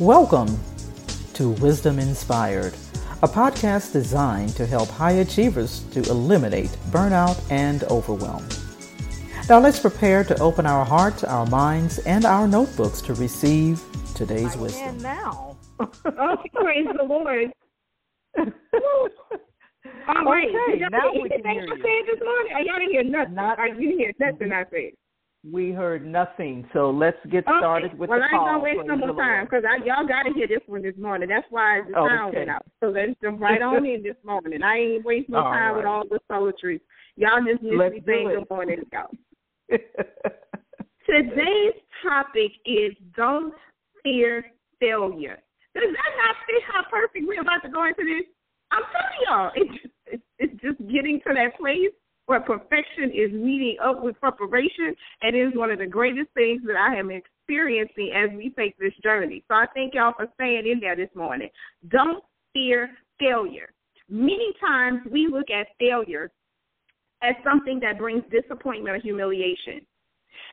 Welcome to Wisdom Inspired, a podcast designed to help high achievers to eliminate burnout and overwhelm. Now let's prepare to open our hearts, our minds, and our notebooks to receive today's wisdom. And now. oh, praise the Lord. All right. Okay, now we can Thanks hear for you. saying this morning. Y'all didn't hear nothing. Not- Or you didn't hear nothing I said. We heard nothing, so let's get Okay. started with the call. well, I ain't gonna waste no more time because y'all got to hear this one this morning. That's why the sound okay. went out. So let's jump right on in this morning. I ain't waste no All time with all the poetry. Y'all just miss Let's me do saying good morning, y'all. Today's topic is don't fear failure. Does that not see how perfect we're about to go into this? I'm telling y'all, it's just, it's, it's just getting to that place where perfection is meeting up with preparation, and it is one of the greatest things that I am experiencing as we take this journey. So I thank y'all for staying in there this morning. Don't fear failure. Many times we look at failure as something that brings disappointment or humiliation.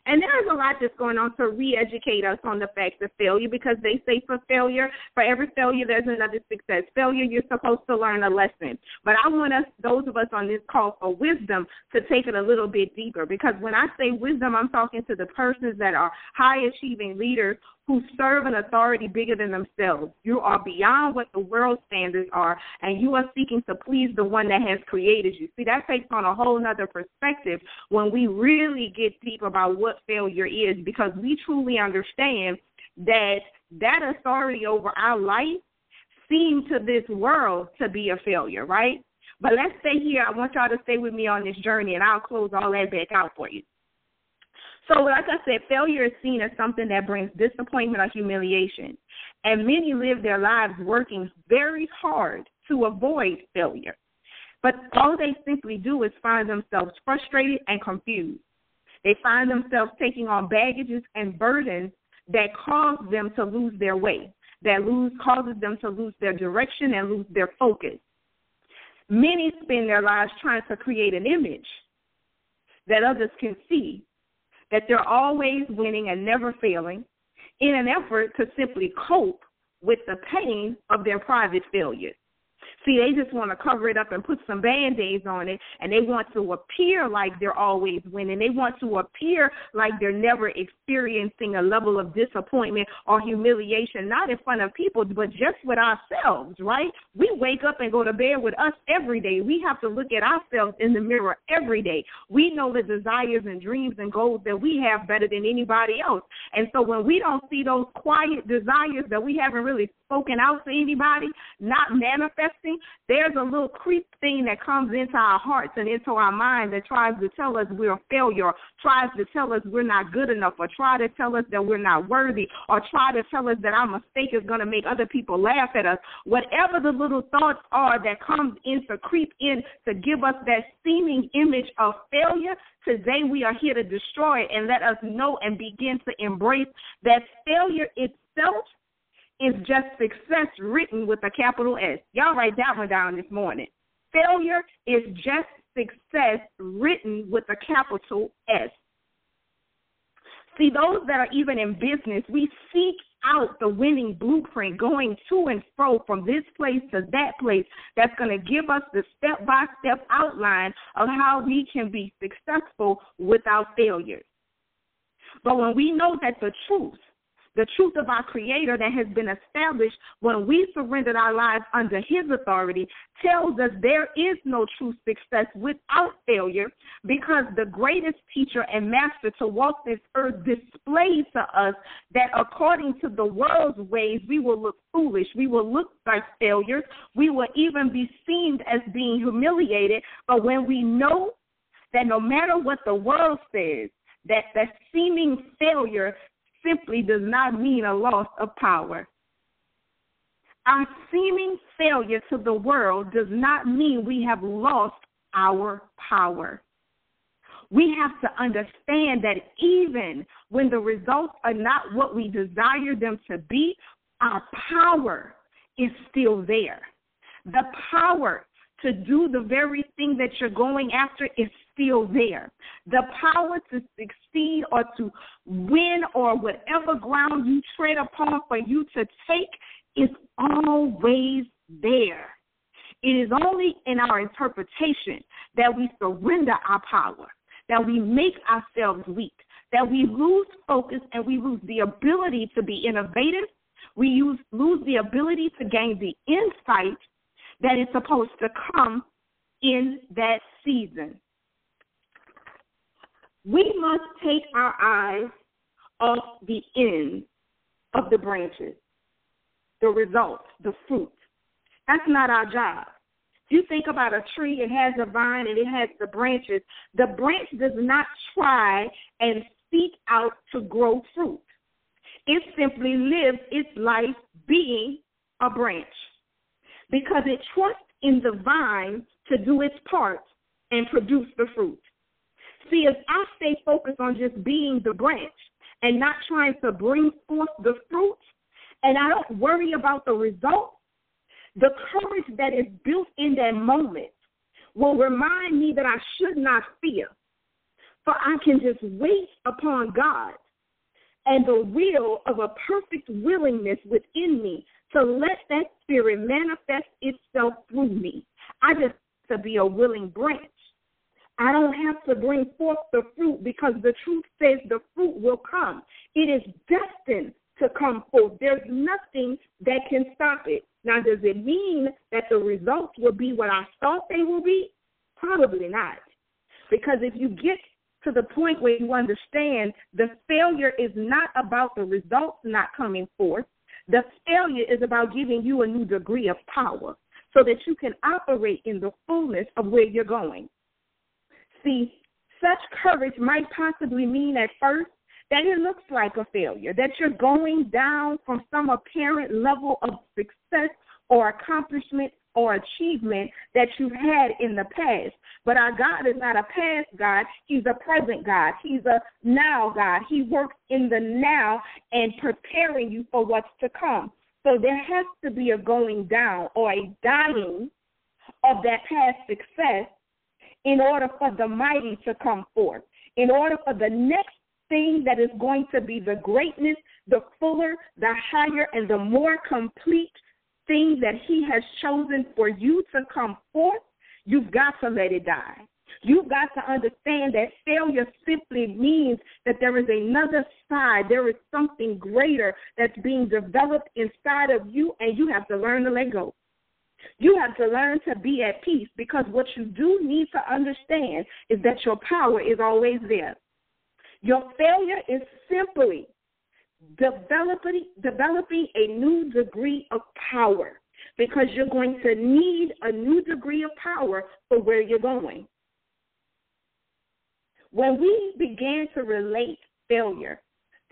And there is a lot that's going on to re-educate us on the facts of failure because they say for failure, for every failure, there's another success. Failure, you're supposed to learn a lesson. But I want us, those of us on this call for wisdom, to take it a little bit deeper because when I say wisdom, I'm talking to the persons that are high achieving leaders who serve an authority bigger than themselves. You are beyond what the world standards are, and you are seeking to please the one that has created you. See, that takes on a whole nother perspective when we really get deep about what failure is, because we truly understand that that authority over our life seemed to this world to be a failure, right? But let's stay here. I want y'all to stay with me on this journey, and I'll close all that back out for you. So, like I said, failure is seen as something that brings disappointment or humiliation. And many live their lives working very hard to avoid failure. But all they simply do is find themselves frustrated and confused. They find themselves taking on baggages and burdens that cause them to lose their way, that lose causes them to lose their direction and lose their focus. Many spend their lives trying to create an image that others can see that they're always winning and never failing in an effort to simply cope with the pain of their private failures. See, they just want to cover it up and put some band aids on it, and they want to appear like they're always winning. They want to appear like they're never experiencing a level of disappointment or humiliation, not in front of people, but just with ourselves, right? We wake up and go to bed with us every day. We have to look at ourselves in the mirror every day. We know the desires and dreams and goals that we have better than anybody else. And so when we don't see those quiet desires that we haven't really spoken out to anybody, not manifesting, there's a little creep thing that comes into our hearts and into our mind that tries to tell us we're a failure, tries to tell us we're not good enough, or try to tell us that we're not worthy, or try to tell us that our mistake is going to make other people laugh at us. Whatever the little thoughts are that comes in to creep in to give us that seeming image of failure, today we are here to destroy it and let us know and begin to embrace that failure itself is just success written with a capital S. Y'all write that one down this morning. Failure is just success written with a capital S. See, those that are even in business, we seek out the winning blueprint going to and fro from this place to that place that's going to give us the step by step outline of how we can be successful without failure. But when we know that the truth, the truth of our Creator that has been established when we surrendered our lives under His authority tells us there is no true success without failure because the greatest teacher and master to walk this earth displays to us that according to the world's ways, we will look foolish. We will look like failures. We will even be seen as being humiliated. But when we know that no matter what the world says, that that seeming failure simply does not mean a loss of power. Our seeming failure to the world does not mean we have lost our power. We have to understand that even when the results are not what we desire them to be, our power is still there. The power to do the very thing that you're going after is still there. The power to succeed or to win or whatever ground you tread upon for you to take is always there. It is only in our interpretation that we surrender our power, that we make ourselves weak, that we lose focus and we lose the ability to be innovative. We use, lose the ability to gain the insight that is supposed to come in that season. We must take our eyes off the end of the branches, the results, the fruit. That's not our job. You think about a tree, it has a vine and it has the branches. The branch does not try and seek out to grow fruit. It simply lives its life being a branch because it trusts in the vine to do its part and produce the fruit. See, if I stay focused on just being the branch and not trying to bring forth the fruit, and I don't worry about the result, the courage that is built in that moment will remind me that I should not fear, for I can just wait upon God and the will of a perfect willingness within me to let that spirit manifest itself through me. I just to be a willing branch. I don't have to bring forth the fruit because the truth says the fruit will come. It is destined to come forth. There's nothing that can stop it. Now, does it mean that the results will be what I thought they will be? Probably not. Because if you get to the point where you understand the failure is not about the results not coming forth, the failure is about giving you a new degree of power so that you can operate in the fullness of where you're going. See, such courage might possibly mean at first that it looks like a failure, that you're going down from some apparent level of success or accomplishment or achievement that you've had in the past. But our God is not a past God, He's a present God. He's a now God. He works in the now and preparing you for what's to come. So there has to be a going down or a dying of that past success in order for the mighty to come forth, in order for the next thing that is going to be the greatness, the fuller, the higher, and the more complete thing that He has chosen for you to come forth, you've got to let it die. You've got to understand that failure simply means that there is another side. There is something greater that's being developed inside of you, and you have to learn to let go. You have to learn to be at peace because what you do need to understand is that your power is always there. Your failure is simply developing, developing a new degree of power because you're going to need a new degree of power for where you're going. When we began to relate failure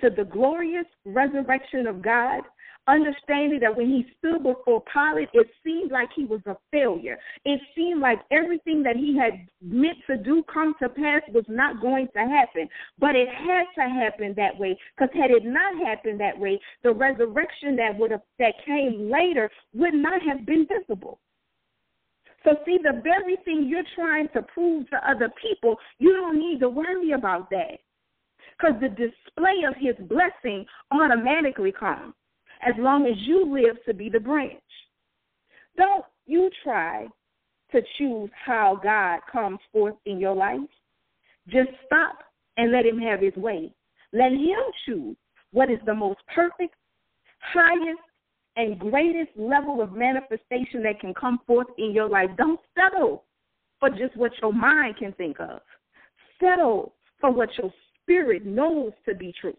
to the glorious resurrection of God, understanding that when he stood before Pilate, it seemed like he was a failure. It seemed like everything that he had meant to do come to pass was not going to happen. But it had to happen that way, because had it not happened that way, the resurrection that would have that came later would not have been visible. So, see, the very thing you're trying to prove to other people, you don't need to worry about that. Because the display of his blessing automatically comes as long as you live to be the branch. Don't you try to choose how God comes forth in your life. Just stop and let him have his way. Let him choose what is the most perfect, highest, and greatest level of manifestation that can come forth in your life. Don't settle for just what your mind can think of. Settle for what your spirit knows to be true.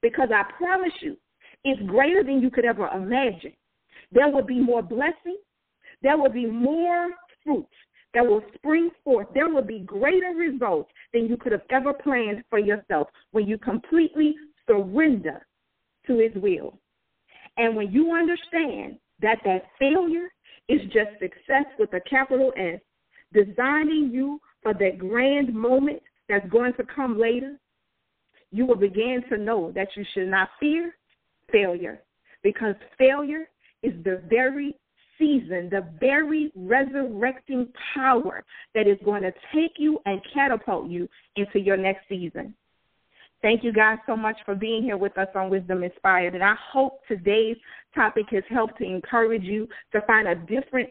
Because I promise you, is greater than you could ever imagine. There will be more blessing. There will be more fruit that will spring forth. There will be greater results than you could have ever planned for yourself when you completely surrender to His will. And when you understand that that failure is just success with a capital S, designing you for that grand moment that's going to come later, you will begin to know that you should not fear failure because failure is the very season the very resurrecting power that is going to take you and catapult you into your next season. Thank you guys so much for being here with us on Wisdom Inspired. And I hope today's topic has helped to encourage you to find a different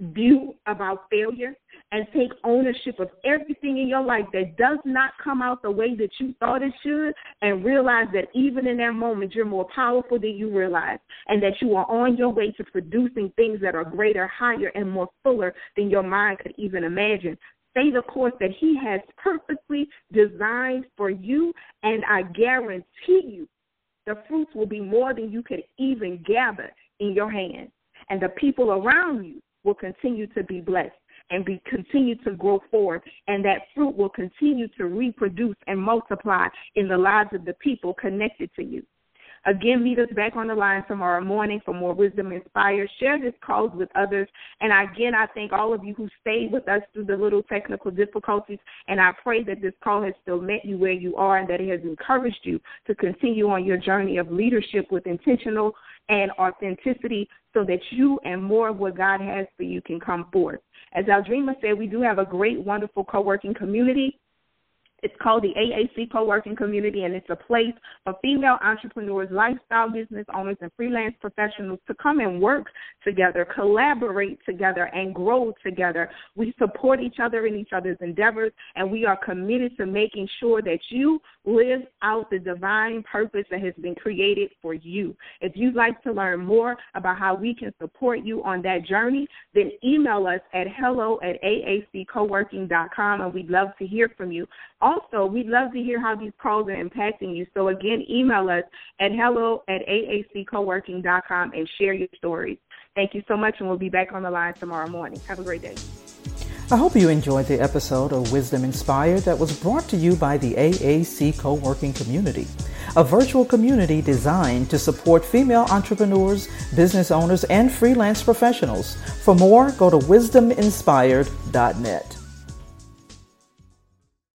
view about failure and take ownership of everything in your life that does not come out the way that you thought it should and realize that even in that moment you're more powerful than you realize and that you are on your way to producing things that are greater, higher, and more fuller than your mind could even imagine stay the course that He has perfectly designed for you, and I guarantee you the fruits will be more than you could even gather in your hands. And the people around you will continue to be blessed and be continue to grow forward and that fruit will continue to reproduce and multiply in the lives of the people connected to you. Again, meet us back on the line tomorrow morning for more Wisdom Inspired. Share this call with others. And again, I thank all of you who stayed with us through the little technical difficulties. And I pray that this call has still met you where you are and that it has encouraged you to continue on your journey of leadership with intentional and authenticity so that you and more of what God has for you can come forth. As Aldrima said, we do have a great, wonderful co working community. It's called the AAC Co-working Community, and it's a place for female entrepreneurs, lifestyle business owners, and freelance professionals to come and work together, collaborate together, and grow together. We support each other in each other's endeavors, and we are committed to making sure that you live out the divine purpose that has been created for you. If you'd like to learn more about how we can support you on that journey, then email us at hello at aaccoworking.com, and we'd love to hear from you. Also, we'd love to hear how these calls are impacting you. So again, email us at hello at aaccoworking.com and share your stories. Thank you so much, and we'll be back on the line tomorrow morning. Have a great day. I hope you enjoyed the episode of Wisdom Inspired that was brought to you by the AAC Co-working Community, a virtual community designed to support female entrepreneurs, business owners, and freelance professionals. For more, go to wisdominspired.net.